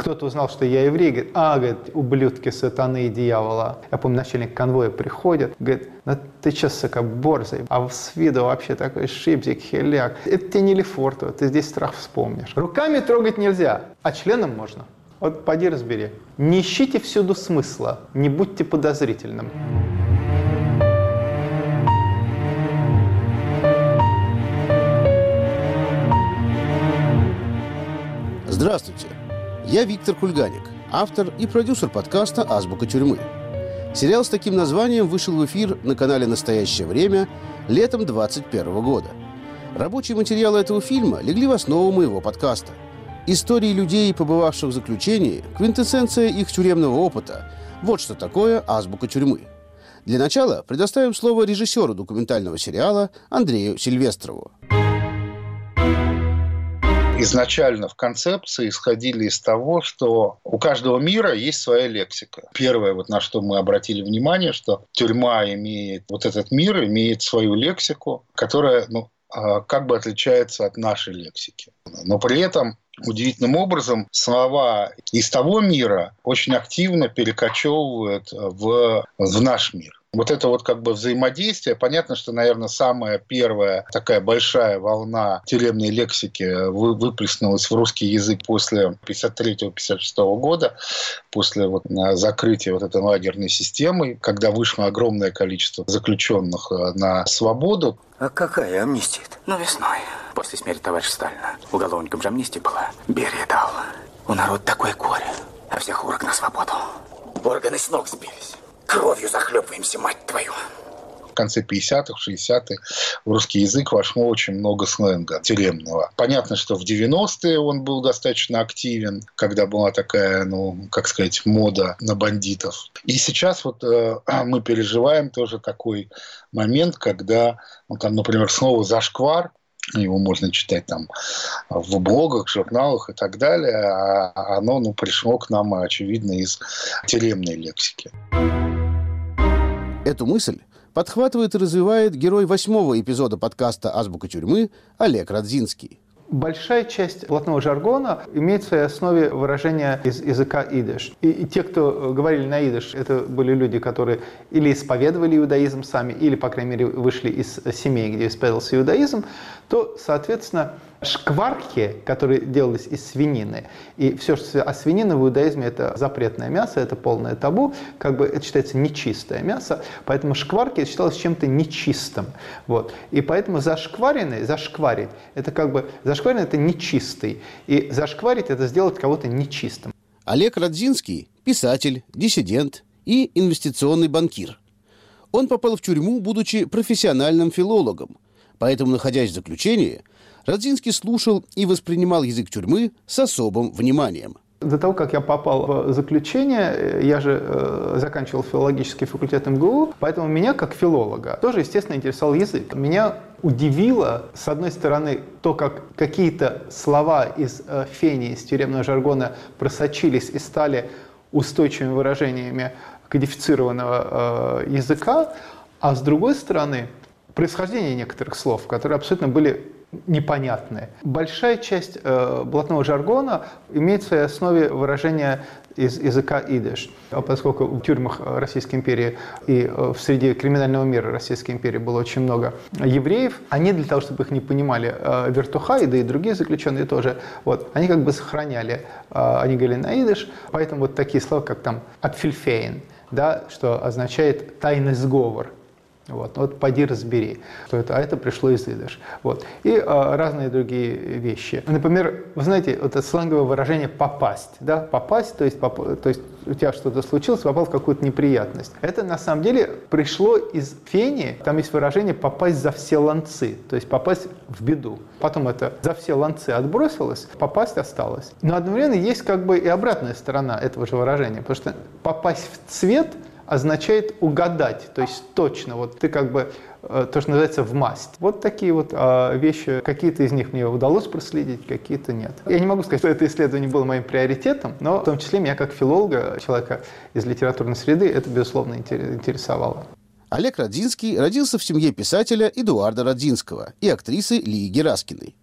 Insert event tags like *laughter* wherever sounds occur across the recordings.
кто-то узнал, что я еврей, говорит, а, говорит, ублюдки сатаны и дьявола. Я помню, начальник конвоя приходит, говорит, ну ты что, сука, борзый, а с виду вообще такой шипзик, хиляк. Это тебе не Лефортово, ты здесь страх вспомнишь. Руками трогать нельзя, а членом можно. Вот поди разбери. Не ищите всюду смысла, не будьте подозрительным. Здравствуйте, я Виктор Кульганик, автор и продюсер подкаста «Азбука тюрьмы». Сериал с таким названием вышел в эфир на канале «Настоящее время» летом 2021 года. Рабочие материалы этого фильма легли в основу моего подкаста. Истории людей, побывавших в заключении, квинтэссенция их тюремного опыта – вот что такое «Азбука тюрьмы». Для начала предоставим слово режиссеру документального сериала Андрею Сильвестрову изначально в концепции исходили из того, что у каждого мира есть своя лексика. Первое, вот на что мы обратили внимание, что тюрьма имеет, вот этот мир имеет свою лексику, которая ну, а, как бы отличается от нашей лексики. Но при этом удивительным образом слова из того мира очень активно перекочевывают в, в наш мир. Вот это вот как бы взаимодействие. Понятно, что, наверное, самая первая такая большая волна тюремной лексики выплеснулась в русский язык после 53-56 года, после вот закрытия вот этой лагерной системы, когда вышло огромное количество заключенных э, на свободу. А какая амнистия -то? Ну, весной, после смерти товарища Сталина. Уголовникам же амнистия была. Берия дал. У народа такой горе, а всех урок на свободу. Органы с ног сбились. Кровью захлебываемся, мать твою. В конце 50-х, 60-х в русский язык вошло очень много сленга тюремного. Понятно, что в 90-е он был достаточно активен, когда была такая, ну, как сказать, мода на бандитов. И сейчас вот э, *clears throat* мы переживаем тоже такой момент, когда, ну, там, например, снова зашквар, его можно читать там в блогах, журналах и так далее, а оно ну, пришло к нам, очевидно, из тюремной лексики. Эту мысль подхватывает и развивает герой восьмого эпизода подкаста «Азбука тюрьмы» Олег Радзинский. Большая часть блатного жаргона имеет в своей основе выражение из языка идыш. И, и те, кто говорили на идыш, это были люди, которые или исповедовали иудаизм сами, или, по крайней мере, вышли из семей, где исповедовался иудаизм, то, соответственно, шкварки, которые делались из свинины, и все, что а свинина в иудаизме это запретное мясо, это полное табу, как бы это считается нечистое мясо, поэтому шкварки считалось чем-то нечистым. Вот. И поэтому зашкваренный, зашкварить, это как бы, зашкваренный это нечистый, и зашкварить это сделать кого-то нечистым. Олег Радзинский – писатель, диссидент и инвестиционный банкир. Он попал в тюрьму, будучи профессиональным филологом, поэтому, находясь в заключении – Радзинский слушал и воспринимал язык тюрьмы с особым вниманием. До того, как я попал в заключение, я же э, заканчивал филологический факультет МГУ, поэтому меня, как филолога, тоже, естественно, интересовал язык. Меня удивило, с одной стороны, то, как какие-то слова из э, фени, из тюремного жаргона просочились и стали устойчивыми выражениями кодифицированного э, языка, а с другой стороны, происхождение некоторых слов, которые абсолютно были непонятные. Большая часть э, блатного жаргона имеет в своей основе выражение из языка идыш. А поскольку в тюрьмах Российской империи и э, в среде криминального мира Российской империи было очень много евреев, они для того, чтобы их не понимали э, вертухай, да и другие заключенные тоже, вот, они как бы сохраняли, э, они говорили на идыш, поэтому вот такие слова, как там «апфельфейн», да, что означает «тайный сговор», вот, вот поди разбери, что это, а это пришло из идыш. Вот. И а, разные другие вещи. Например, вы знаете, вот это сленговое выражение «попасть». Да? Попасть, то есть, поп, то есть у тебя что-то случилось, попал в какую-то неприятность. Это на самом деле пришло из фени, там есть выражение «попасть за все ланцы», то есть попасть в беду. Потом это за все ланцы отбросилось, попасть осталось. Но одновременно есть как бы и обратная сторона этого же выражения, потому что попасть в цвет – означает угадать, то есть точно, вот ты как бы э, то, что называется в масть. Вот такие вот а, вещи, какие-то из них мне удалось проследить, какие-то нет. Я не могу сказать, что это исследование было моим приоритетом, но в том числе меня как филолога, человека из литературной среды, это, безусловно, интересовало. Олег Родзинский родился в семье писателя Эдуарда Родзинского и актрисы Лии Гераскиной.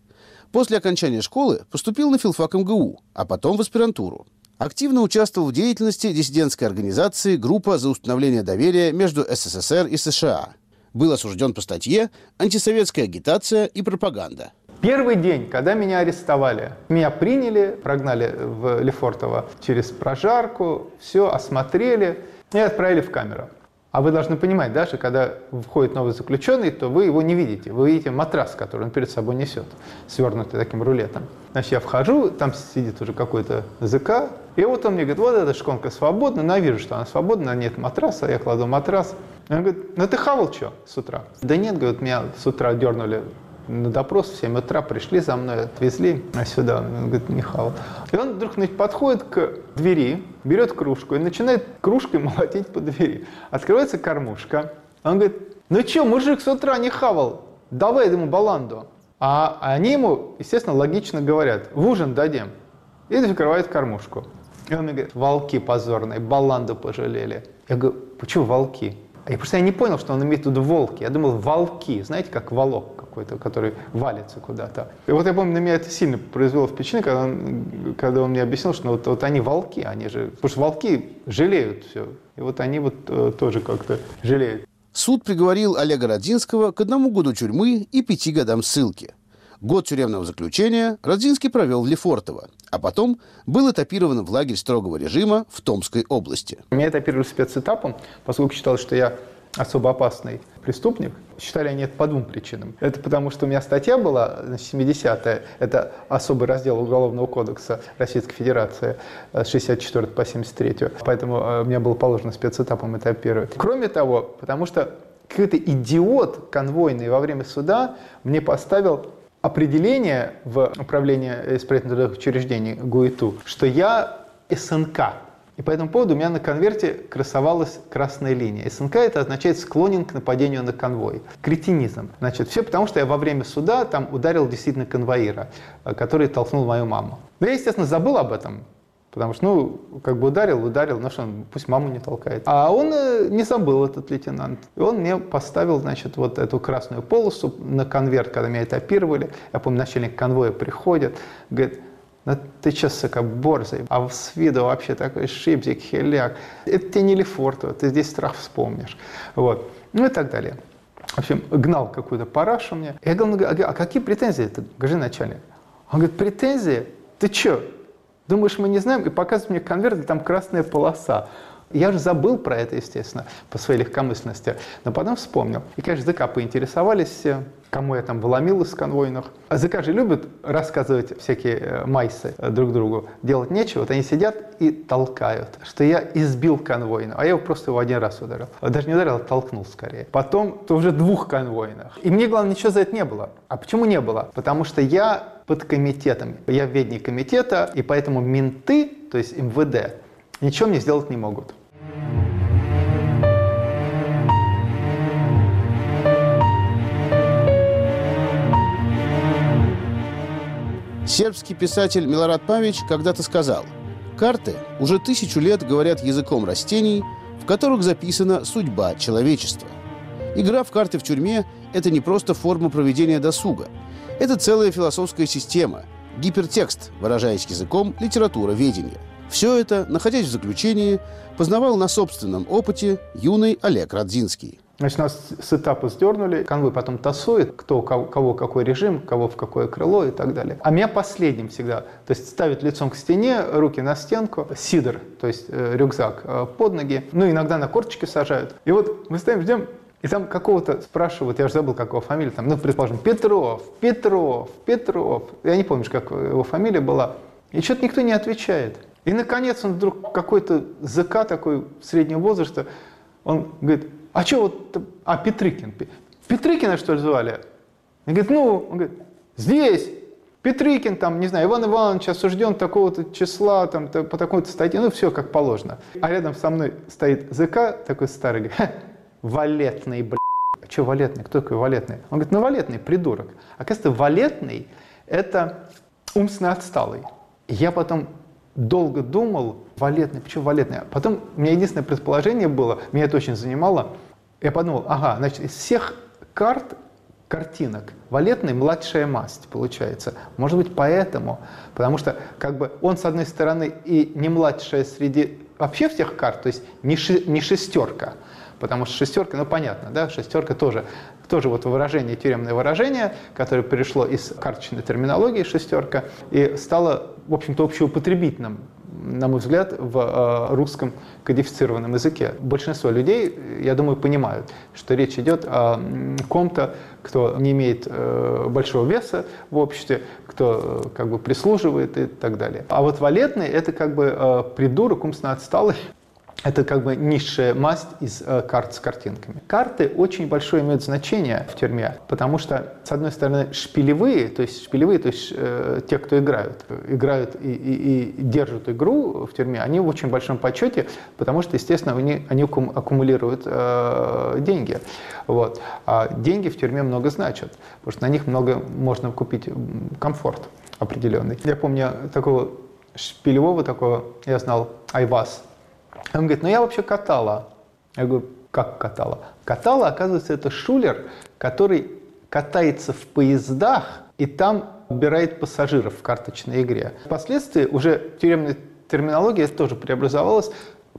После окончания школы поступил на филфак МГУ, а потом в аспирантуру. Активно участвовал в деятельности диссидентской организации «Группа за установление доверия между СССР и США». Был осужден по статье «Антисоветская агитация и пропаганда». Первый день, когда меня арестовали, меня приняли, прогнали в Лефортово через прожарку, все осмотрели и отправили в камеру. А вы должны понимать, даже когда входит новый заключенный, то вы его не видите. Вы видите матрас, который он перед собой несет, свернутый таким рулетом. Значит, я вхожу, там сидит уже какой-то ЗК, и вот он мне говорит, вот эта шконка свободна, но я вижу, что она свободна, нет матраса, я кладу матрас. Он говорит, ну ты хавал что с утра? Да нет, говорит, меня с утра дернули на допрос в 7 утра, пришли за мной, отвезли сюда, он говорит, Михаил. И он вдруг подходит к двери, берет кружку и начинает кружкой *laughs* молотить по двери. Открывается кормушка, он говорит, ну что, мужик с утра не хавал, давай ему баланду. А они ему, естественно, логично говорят, в ужин дадим. И закрывает кормушку. И он мне говорит, волки позорные, баланду пожалели. Я говорю, почему волки? Я просто я не понял, что он имеет виду волки. Я думал, волки, знаете, как волок какой-то, который валится куда-то. И вот я помню, на меня это сильно произвело впечатление, когда он, когда он мне объяснил, что вот, вот они волки, они же... Потому что волки жалеют все. И вот они вот э, тоже как-то жалеют. Суд приговорил Олега Родзинского к одному году тюрьмы и пяти годам ссылки. Год тюремного заключения Родзинский провел в Лефортово, а потом был этапирован в лагерь строгого режима в Томской области. Меня этапировали спецэтапом, поскольку считалось, что я особо опасный преступник. Считали они это по двум причинам. Это потому, что у меня статья была, 70-я, это особый раздел Уголовного кодекса Российской Федерации с 64 по 73. Поэтому э, мне было положено спецэтапом этапировать. Кроме того, потому что какой-то идиот конвойный во время суда мне поставил определение в управлении исправительных учреждений ГУИТУ, что я СНК. И по этому поводу у меня на конверте красовалась красная линия. СНК это означает склонен к нападению на конвой. Кретинизм. Значит, все потому, что я во время суда там ударил действительно конвоира, э, который толкнул мою маму. Но я, естественно, забыл об этом. Потому что, ну, как бы ударил, ударил, ну что, пусть маму не толкает. А он э, не забыл, этот лейтенант. И он мне поставил, значит, вот эту красную полосу на конверт, когда меня этапировали. Я помню, начальник конвоя приходит, говорит, ну ты что, сука, борзый, а с виду вообще такой шипзик, хиляк. Это тебе не Лефортово, ты здесь страх вспомнишь. Вот. Ну и так далее. В общем, гнал какую-то парашу мне. Я говорю, а какие претензии ты, скажи начальник? Он говорит, претензии? Ты что, Думаешь, мы не знаем? И показывает мне конверт, и там красная полоса. Я же забыл про это, естественно, по своей легкомысленности. Но потом вспомнил. И, конечно, ЗК поинтересовались все, кому я там выломил из конвойных. А ЗК же любят рассказывать всякие э, майсы э, друг другу. Делать нечего. Вот они сидят и толкают, что я избил конвойного. А я его просто его один раз ударил. Даже не ударил, а толкнул скорее. Потом то уже двух конвойных. И мне, главное, ничего за это не было. А почему не было? Потому что я под комитетом. Я ведник комитета, и поэтому менты, то есть МВД, ничего мне сделать не могут. Сербский писатель Милорад Павич когда-то сказал, «Карты уже тысячу лет говорят языком растений, в которых записана судьба человечества. Игра в карты в тюрьме – это не просто форма проведения досуга. Это целая философская система, гипертекст, выражаясь языком литература ведения. Все это, находясь в заключении, познавал на собственном опыте юный Олег Радзинский. Значит, нас с этапа сдернули, конвой потом тасует, кто, кого, какой режим, кого в какое крыло и так далее. А меня последним всегда, то есть ставят лицом к стене, руки на стенку, сидор, то есть э, рюкзак э, под ноги, ну иногда на корточки сажают. И вот мы стоим, ждем, и там какого-то спрашивают, я уже забыл, как его фамилия, там, ну, предположим, Петров, Петров, Петров. Я не помню, как его фамилия была. И что-то никто не отвечает. И, наконец, он вдруг какой-то ЗК такой среднего возраста, он говорит, а что вот, а Петрыкин, Петрыкина что ли звали? Он говорит, ну, он говорит, здесь, Петрыкин, там, не знаю, Иван Иванович осужден такого-то числа, там, по такой-то статье, ну, все как положено. А рядом со мной стоит ЗК, такой старый, говорит, валетный, блядь. А что валетный? Кто такой валетный? Он говорит, ну, валетный, придурок. Оказывается, валетный – это умственно отсталый. Я потом долго думал, валетный, почему валетный? А потом у меня единственное предположение было, меня это очень занимало, я подумал, ага, значит, из всех карт картинок. Валетный – младшая масть, получается. Может быть, поэтому. Потому что как бы он, с одной стороны, и не младшая среди вообще всех карт, то есть не, ши, не шестерка, потому что шестерка, ну понятно, да, шестерка тоже, тоже вот выражение, тюремное выражение, которое пришло из карточной терминологии шестерка и стало, в общем-то, общеупотребительным на мой взгляд, в э, русском кодифицированном языке. Большинство людей, я думаю, понимают, что речь идет о ком-то, кто не имеет э, большого веса в обществе, кто э, как бы прислуживает и так далее. А вот валетный – это как бы придурок, умственно отсталый, это как бы низшая масть из э, карт с картинками. Карты очень большое имеют значение в тюрьме, потому что, с одной стороны, шпилевые, то есть шпилевые, то есть э, те, кто играют, играют и, и, и держат игру в тюрьме, они в очень большом почете, потому что, естественно, они, они аккумулируют э, деньги. Вот. А деньги в тюрьме много значат, потому что на них много можно купить комфорт определенный. Я помню такого шпилевого такого, я знал, Айвас, он говорит, ну я вообще катала. Я говорю, как катала? Катала, оказывается, это шулер, который катается в поездах и там убирает пассажиров в карточной игре. Впоследствии уже тюремная терминология тоже преобразовалась.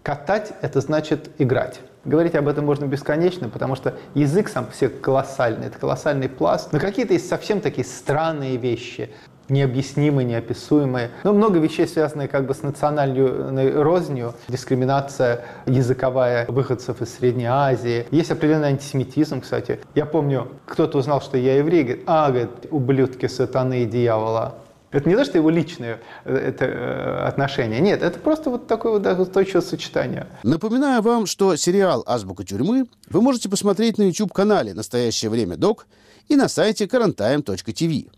Катать – это значит играть. Говорить об этом можно бесконечно, потому что язык сам себе колоссальный, это колоссальный пласт. Но какие-то есть совсем такие странные вещи необъяснимые, неописуемые. Но много вещей, связанные как бы с национальной рознью, дискриминация языковая выходцев из Средней Азии. Есть определенный антисемитизм, кстати. Я помню, кто-то узнал, что я еврей, говорит, а, говорит, ублюдки сатаны и дьявола. Это не то, что его личное э, это, э, отношение. Нет, это просто вот такое вот устойчивое сочетание. Напоминаю вам, что сериал «Азбука тюрьмы» вы можете посмотреть на YouTube-канале «Настоящее время док» и на сайте quarantime.tv.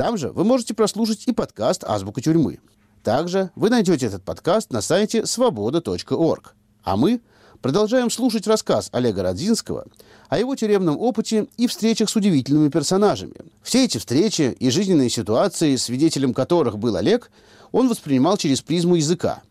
Там же вы можете прослушать и подкаст «Азбука тюрьмы». Также вы найдете этот подкаст на сайте свобода.орг. А мы продолжаем слушать рассказ Олега Родзинского о его тюремном опыте и встречах с удивительными персонажами. Все эти встречи и жизненные ситуации, свидетелем которых был Олег, он воспринимал через призму языка –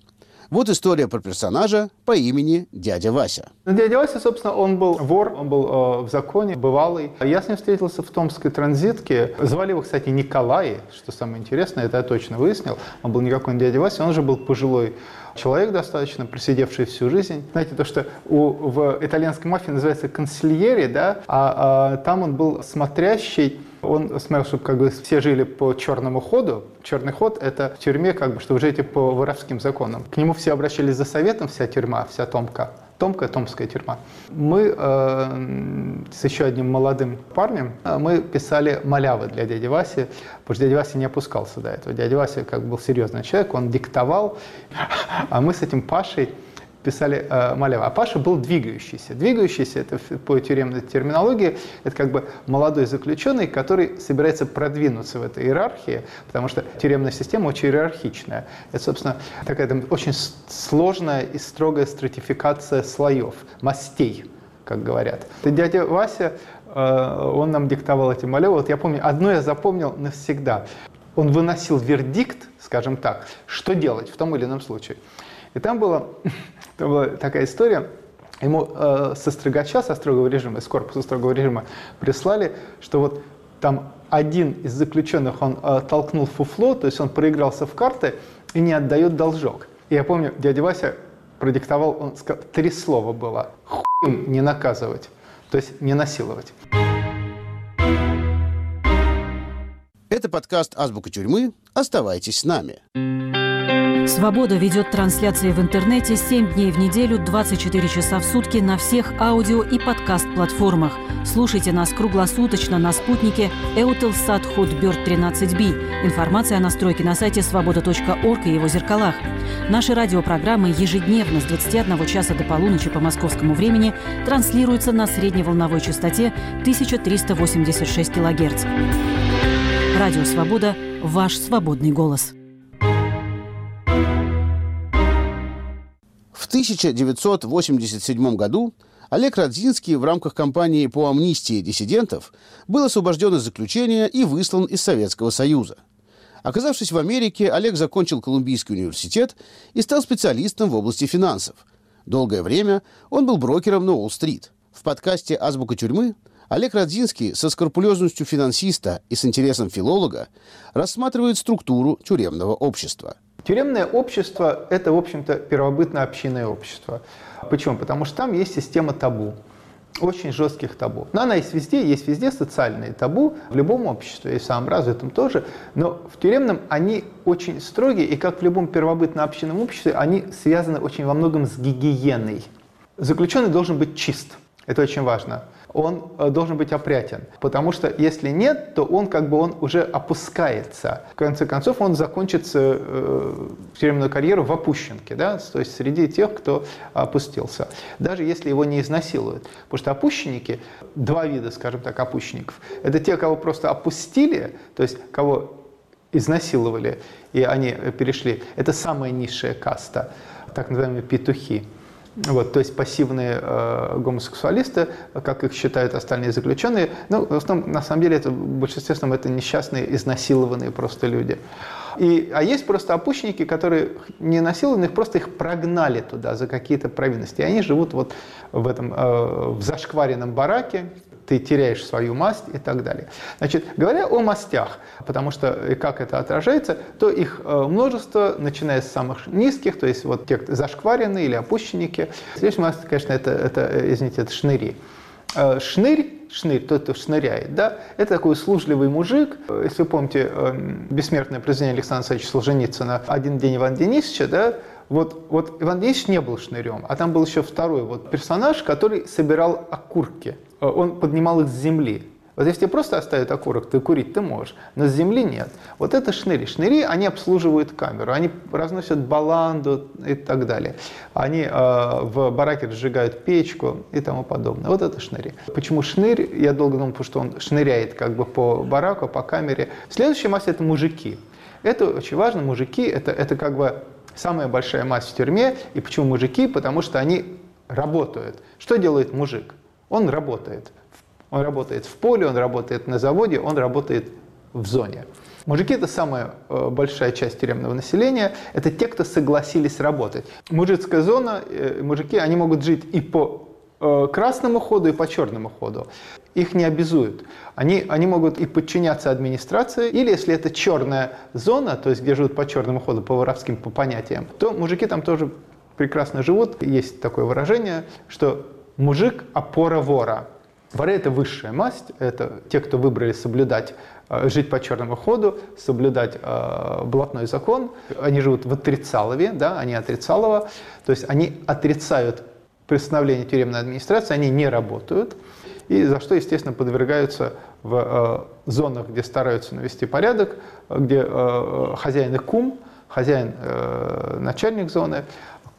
вот история про персонажа по имени дядя Вася. Ну, дядя Вася, собственно, он был вор, он был э, в законе, бывалый. Я с ним встретился в Томской транзитке. Звали его, кстати, Николай, что самое интересное, это я точно выяснил. Он был никакой не дядя Вася, он же был пожилой человек достаточно, просидевший всю жизнь. Знаете, то, что у, в итальянской мафии называется консильери, да, а, а там он был смотрящий он смотрел, чтобы как бы все жили по черному ходу. Черный ход – это в тюрьме, как бы, что вы живете по воровским законам. К нему все обращались за советом, вся тюрьма, вся Томка. Томка, Томская тюрьма. Мы э, с еще одним молодым парнем, э, мы писали малявы для дяди Васи, потому что дядя Вася не опускался до этого. Дядя Вася как был серьезный человек, он диктовал, *laughs* а мы с этим Пашей писали э, Малева. А Паша был двигающийся. Двигающийся, это по тюремной терминологии, это как бы молодой заключенный, который собирается продвинуться в этой иерархии, потому что тюремная система очень иерархичная. Это, собственно, такая там, очень сложная и строгая стратификация слоев, мастей, как говорят. Это дядя Вася, э, он нам диктовал эти Малевы. Вот я помню, одно я запомнил навсегда. Он выносил вердикт, скажем так, что делать в том или ином случае. И там была, там была такая история, ему э, со строгача, со строгого режима, из корпуса строгого режима прислали, что вот там один из заключенных, он э, толкнул фуфло, то есть он проигрался в карты и не отдает должок. И я помню, дядя Вася продиктовал, он сказал, три слова было, хуем не наказывать, то есть не насиловать. Это подкаст «Азбука тюрьмы». Оставайтесь с нами. «Свобода» ведет трансляции в интернете 7 дней в неделю, 24 часа в сутки на всех аудио и подкаст-платформах. Слушайте нас круглосуточно на спутнике Eutelsat Hotbird 13B. Информация о настройке на сайте свобода.орг и его зеркалах. Наши радиопрограммы ежедневно с 21 часа до полуночи по московскому времени транслируются на средневолновой частоте 1386 кГц. Радио «Свобода» – ваш свободный голос. 1987 году Олег Родзинский в рамках кампании по амнистии диссидентов был освобожден из заключения и выслан из Советского Союза. Оказавшись в Америке, Олег закончил Колумбийский университет и стал специалистом в области финансов. Долгое время он был брокером на Уолл-стрит. В подкасте «Азбука тюрьмы» Олег Родзинский со скрупулезностью финансиста и с интересом филолога рассматривает структуру тюремного общества. Тюремное общество – это, в общем-то, первобытно-общинное общество. Почему? Потому что там есть система табу очень жестких табу. Но она есть везде, есть везде социальные табу, в любом обществе, и в самом развитом тоже, но в тюремном они очень строгие, и как в любом первобытно-общинном обществе, они связаны очень во многом с гигиеной. Заключенный должен быть чист, это очень важно он э, должен быть опрятен. Потому что если нет, то он как бы он уже опускается. В конце концов, он закончит э, тюремную карьеру в опущенке, да? то есть среди тех, кто опустился. Даже если его не изнасилуют. Потому что опущенники, два вида, скажем так, опущенников. Это те, кого просто опустили, то есть кого изнасиловали, и они перешли. Это самая низшая каста, так называемые петухи. Вот, то есть пассивные э, гомосексуалисты, как их считают остальные заключенные, ну, в основном, на самом деле, это, в большинстве своем это несчастные, изнасилованные просто люди. И, а есть просто опущенники, которые не насилованы, их просто их прогнали туда за какие-то провинности. И они живут вот в этом, э, в зашкваренном бараке, ты теряешь свою масть и так далее. Значит, говоря о мастях, потому что и как это отражается, то их э, множество, начиная с самых низких, то есть вот те, кто зашкваренные или опущенники. Следующая масть, конечно, это, это, извините, это шныри. Э, шнырь шнырь, тот, кто шныряет, да, это такой услужливый мужик. Э, если вы помните бессмертное произведение Александра Александровича Солженицына «Один день Ивана Денисовича», да, вот, вот Иван Денисович не был шнырем, а там был еще второй вот персонаж, который собирал окурки – Э, он поднимал их с земли. Вот если тебе просто оставят окурок, ты курить ты можешь, но с земли нет. Вот это шныри. Шныри, они обслуживают камеру, они разносят баланду и так далее. Они э, в бараке разжигают печку и тому подобное. Вот это шныри. Почему шнырь? Я долго думал, потому что он шныряет как бы по бараку, по камере. Следующая масса – это мужики. Это очень важно. Мужики – это, это как бы самая большая масса в тюрьме. И почему мужики? Потому что они работают. Что делает мужик? Он работает. Он работает в поле, он работает на заводе, он работает в зоне. Мужики – это самая э, большая часть тюремного населения. Это те, кто согласились работать. Мужицкая зона, э, мужики, они могут жить и по э, красному ходу, и по черному ходу. Их не обязуют. Они, они могут и подчиняться администрации, или если это черная зона, то есть где живут по черному ходу, по воровским по понятиям, то мужики там тоже прекрасно живут. Есть такое выражение, что Мужик – опора вора. Воры – это высшая масть, это те, кто выбрали соблюдать, э, жить по черному ходу, соблюдать э, блатной закон. Они живут в отрицалове, да, они отрицалово, то есть они отрицают постановление тюремной администрации, они не работают, и за что, естественно, подвергаются в э, зонах, где стараются навести порядок, где э, хозяин и кум, хозяин, э, начальник зоны,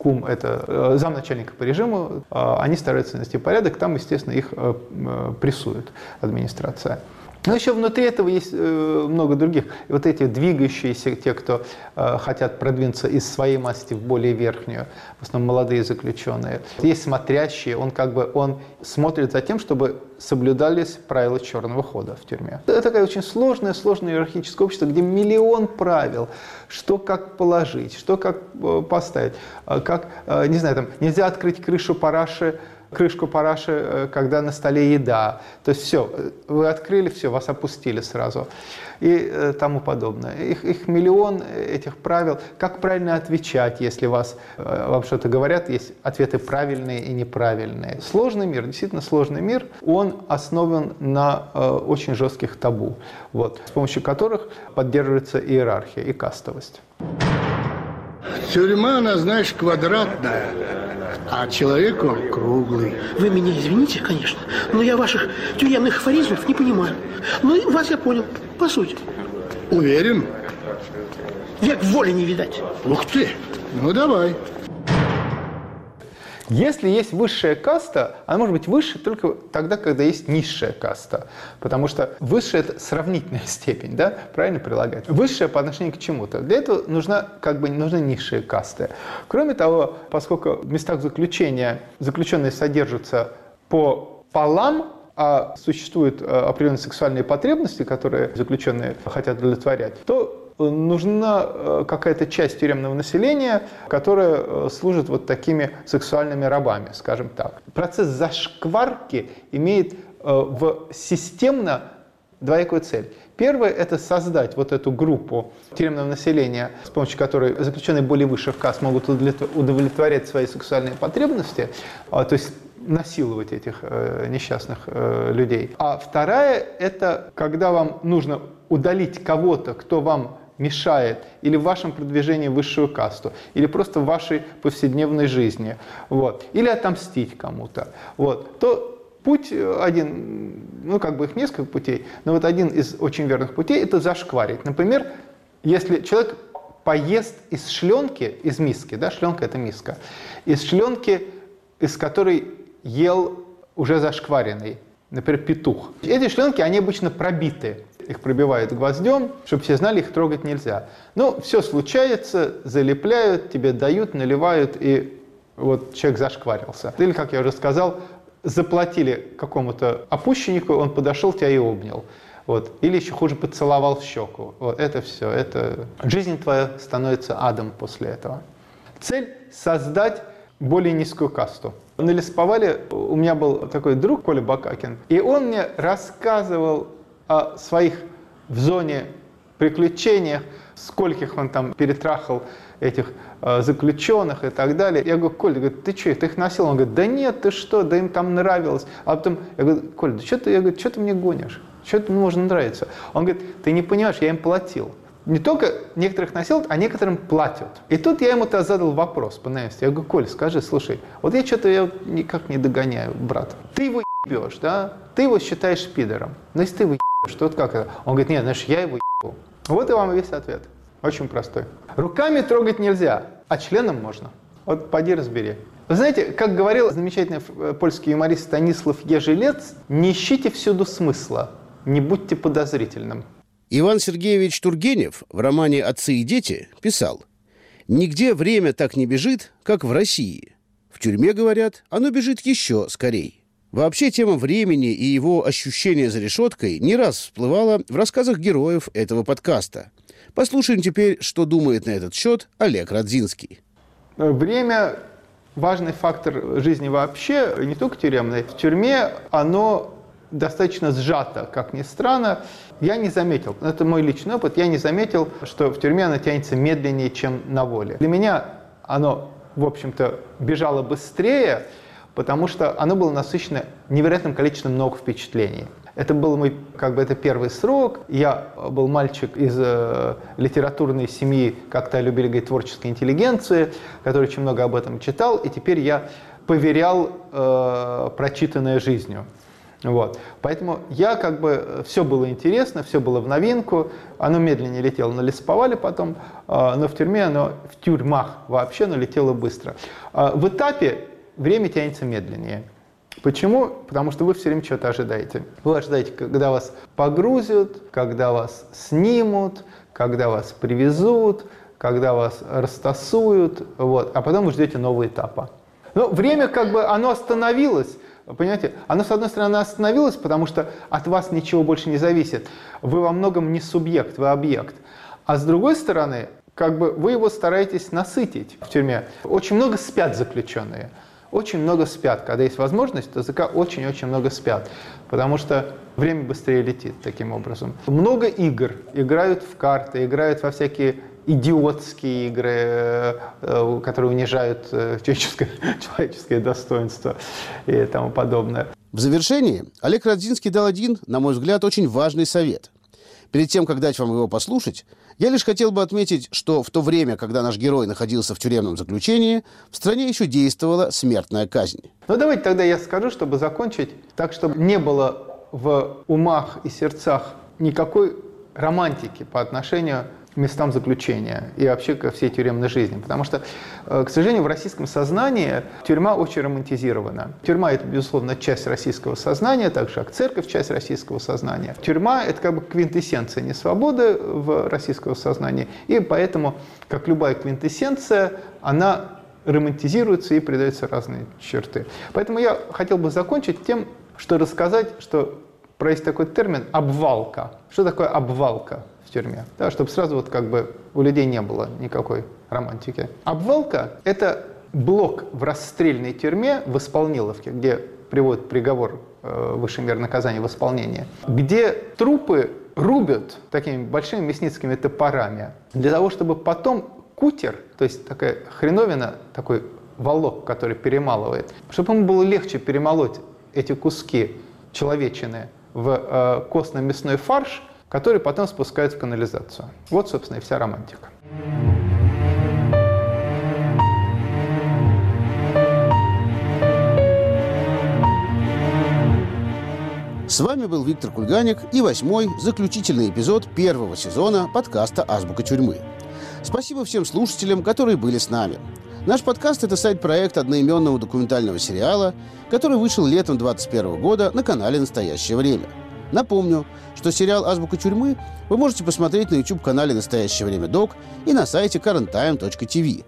кум – это э, замначальника по режиму, а они стараются навести порядок, там, естественно, их э, э, прессует администрация. Но еще внутри этого есть э, много других. И вот эти двигающиеся, те, кто э, хотят продвинуться из своей масти в более верхнюю, в основном молодые заключенные. Есть смотрящие, он как бы он смотрит за тем, чтобы соблюдались правила черного хода в тюрьме. Это такая очень сложная, сложное иерархическое общество, где миллион правил, что как положить, что как э, поставить, э, как, э, не знаю, там, нельзя открыть крышу параши крышку параши, э, когда на столе еда. То есть все, э, вы открыли, все, вас опустили сразу. И э, тому подобное. Их, их миллион этих правил. Как правильно отвечать, если вас, вам что-то говорят, есть ответы правильные и неправильные. Сложный мир, действительно сложный мир, он основан на очень жестких табу, вот, с помощью которых поддерживается иерархия и кастовость. Тюрьма, она, знаешь, квадратная а человек он круглый. Вы меня извините, конечно, но я ваших тюремных афоризмов не понимаю. Ну и вас я понял, по сути. Уверен? Век воли не видать. Ух ты! Ну давай. Если есть высшая каста, она может быть выше только тогда, когда есть низшая каста. Потому что высшая – это сравнительная *laughs* степень, да? правильно прилагать. Высшая по отношению к чему-то. Для этого нужна, как бы, нужны низшие касты. Кроме того, поскольку в местах заключения заключенные содержатся по полам, а существуют э, определенные сексуальные потребности, которые заключенные хотят удовлетворять, то нужна э, какая-то часть тюремного населения, которая э, служит вот такими сексуальными рабами, скажем так. Процесс зашкварки имеет в системно двоякую цель. Первое – это создать вот эту группу тюремного населения, с помощью которой заключенные более высших касс могут удовлетворять свои сексуальные потребности, а, то есть насиловать этих э, несчастных э, людей. А вторая – это когда вам нужно удалить кого-то, кто вам мешает или в вашем продвижении в высшую касту, или просто в вашей повседневной жизни, вот, или отомстить кому-то, вот, то путь один, ну как бы их несколько путей, но вот один из очень верных путей – это зашкварить. Например, если человек поест из шленки, из миски, да, шленка – это миска, из шленки, из которой ел уже зашкваренный, например, петух. Эти шленки, они обычно пробиты, их пробивают гвоздем, чтобы все знали, их трогать нельзя. Но все случается, залепляют, тебе дают, наливают, и вот человек зашкварился. Или, как я уже сказал, заплатили какому-то опущеннику, он подошел, тебя и обнял. Вот. Или еще хуже, поцеловал в щеку. Вот это все. Это... Жизнь твоя становится адом после этого. Цель – создать более низкую касту. На Лесповале у меня был такой друг Коля Бакакин, и он мне рассказывал о своих в зоне приключениях, скольких он там перетрахал этих э, заключенных и так далее. Я говорю, Коль, ты что, ты их носил? Он говорит, да нет, ты что, да им там нравилось. А потом, я говорю, Коль, да что ты, я говорю, что ты мне гонишь? Что это можно нравиться? Он говорит, ты не понимаешь, я им платил. Не только некоторых носил, а некоторым платят. И тут я ему-то задал вопрос по наивности. Я говорю, Коль, скажи, слушай, вот я что-то я никак не догоняю, брат. Ты его ебешь, да? Ты его считаешь пидором. Но если ты его ебешь, то вот как это? Он говорит, нет, знаешь, я его ебу. Вот и вам весь ответ. Очень простой. Руками трогать нельзя, а членом можно. Вот поди разбери. Вы знаете, как говорил замечательный э, польский юморист Станислав Ежелец, не ищите всюду смысла, не будьте подозрительным. Иван Сергеевич Тургенев в романе «Отцы и дети» писал «Нигде время так не бежит, как в России. В тюрьме, говорят, оно бежит еще скорей». Вообще тема времени и его ощущения за решеткой не раз всплывала в рассказах героев этого подкаста. Послушаем теперь, что думает на этот счет Олег Родзинский. Время – важный фактор жизни вообще, не только тюремной. В тюрьме оно достаточно сжато, как ни странно. Я не заметил, это мой личный опыт, я не заметил, что в тюрьме оно тянется медленнее, чем на воле. Для меня оно, в общем-то, бежало быстрее, потому что оно было насыщено невероятным количеством новых впечатлений. Это был мой, как бы, это первый срок. Я был мальчик из э, литературной семьи, как-то любили говорить, творческой интеллигенции, который очень много об этом читал, и теперь я поверял э, прочитанное жизнью. Вот. Поэтому я как бы, все было интересно, все было в новинку, оно медленнее летело на лесоповале потом, э, но в тюрьме оно, в тюрьмах вообще оно летело быстро. Э, в этапе время тянется медленнее. Почему? Потому что вы все время чего-то ожидаете. Вы ожидаете, когда вас погрузят, когда вас снимут, когда вас привезут, когда вас растасуют, вот, а потом вы ждете нового этапа. Но время как бы, оно остановилось, Понимаете? Оно, с одной стороны, остановилось, потому что от вас ничего больше не зависит. Вы во многом не субъект, вы объект. А с другой стороны, как бы вы его стараетесь насытить в тюрьме. Очень много спят заключенные очень много спят. Когда есть возможность, то языка очень-очень много спят, потому что время быстрее летит таким образом. Много игр. Играют в карты, играют во всякие идиотские игры, э, э, которые унижают э, *laughs* человеческое, человеческое достоинство и тому подобное. В завершении Олег Родзинский дал один, на мой взгляд, очень важный совет. Перед тем, как дать вам его послушать, я лишь хотел бы отметить, что в то время, когда наш герой находился в тюремном заключении, в стране еще действовала смертная казнь. Ну давайте тогда я скажу, чтобы закончить, так чтобы не было в умах и сердцах никакой романтики по отношению местам заключения и вообще ко всей тюремной жизни. Потому что, э, к сожалению, в российском сознании тюрьма очень романтизирована. Тюрьма – это, безусловно, часть российского сознания, так же, как церковь – часть российского сознания. Тюрьма – это как бы квинтэссенция несвободы в российского сознания, и поэтому, как любая квинтэссенция, она романтизируется и придаются разные черты. Поэтому я хотел бы закончить тем, что рассказать, что про есть такой термин «обвалка». Что такое обвалка? Тюрьме, да, чтобы сразу вот как бы у людей не было никакой романтики. Обвалка – это блок в расстрельной тюрьме в Исполниловке, где приводят приговор э, высшей меры наказания в исполнении, где трупы рубят такими большими мясницкими топорами для того, чтобы потом кутер, то есть такая хреновина, такой волок, который перемалывает, чтобы ему было легче перемолоть эти куски человечины в э, костно-мясной фарш, который потом спускают в канализацию. Вот, собственно, и вся романтика. С вами был Виктор Кульганик и восьмой, заключительный эпизод первого сезона подкаста «Азбука тюрьмы». Спасибо всем слушателям, которые были с нами. Наш подкаст – это сайт-проект одноименного документального сериала, который вышел летом 2021 года на канале «Настоящее время». Напомню, что сериал «Азбука тюрьмы» вы можете посмотреть на YouTube-канале «Настоящее время док» и на сайте currenttime.tv.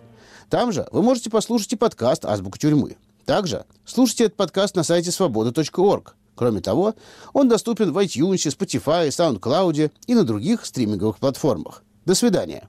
Там же вы можете послушать и подкаст «Азбука тюрьмы». Также слушайте этот подкаст на сайте свобода.орг. Кроме того, он доступен в iTunes, Spotify, SoundCloud и на других стриминговых платформах. До свидания.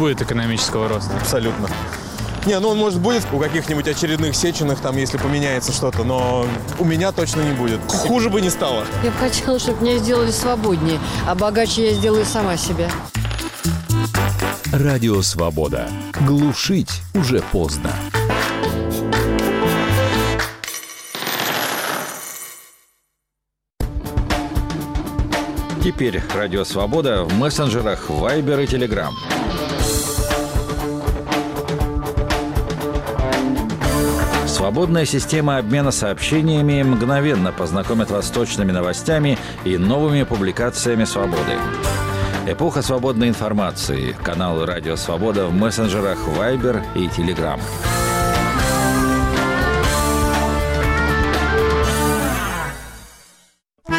Будет экономического роста. Абсолютно. Не, ну он может будет у каких-нибудь очередных сеченых, там, если поменяется что-то, но у меня точно не будет. Хуже бы не стало. Я бы хотела, чтобы меня сделали свободнее, а богаче я сделаю сама себя. Радио «Свобода». Глушить уже поздно. Теперь Радио Свобода в мессенджерах Viber и Telegram. Свободная система обмена сообщениями мгновенно познакомит вас с точными новостями и новыми публикациями «Свободы». Эпоха свободной информации. Канал «Радио Свобода» в мессенджерах Viber и Telegram.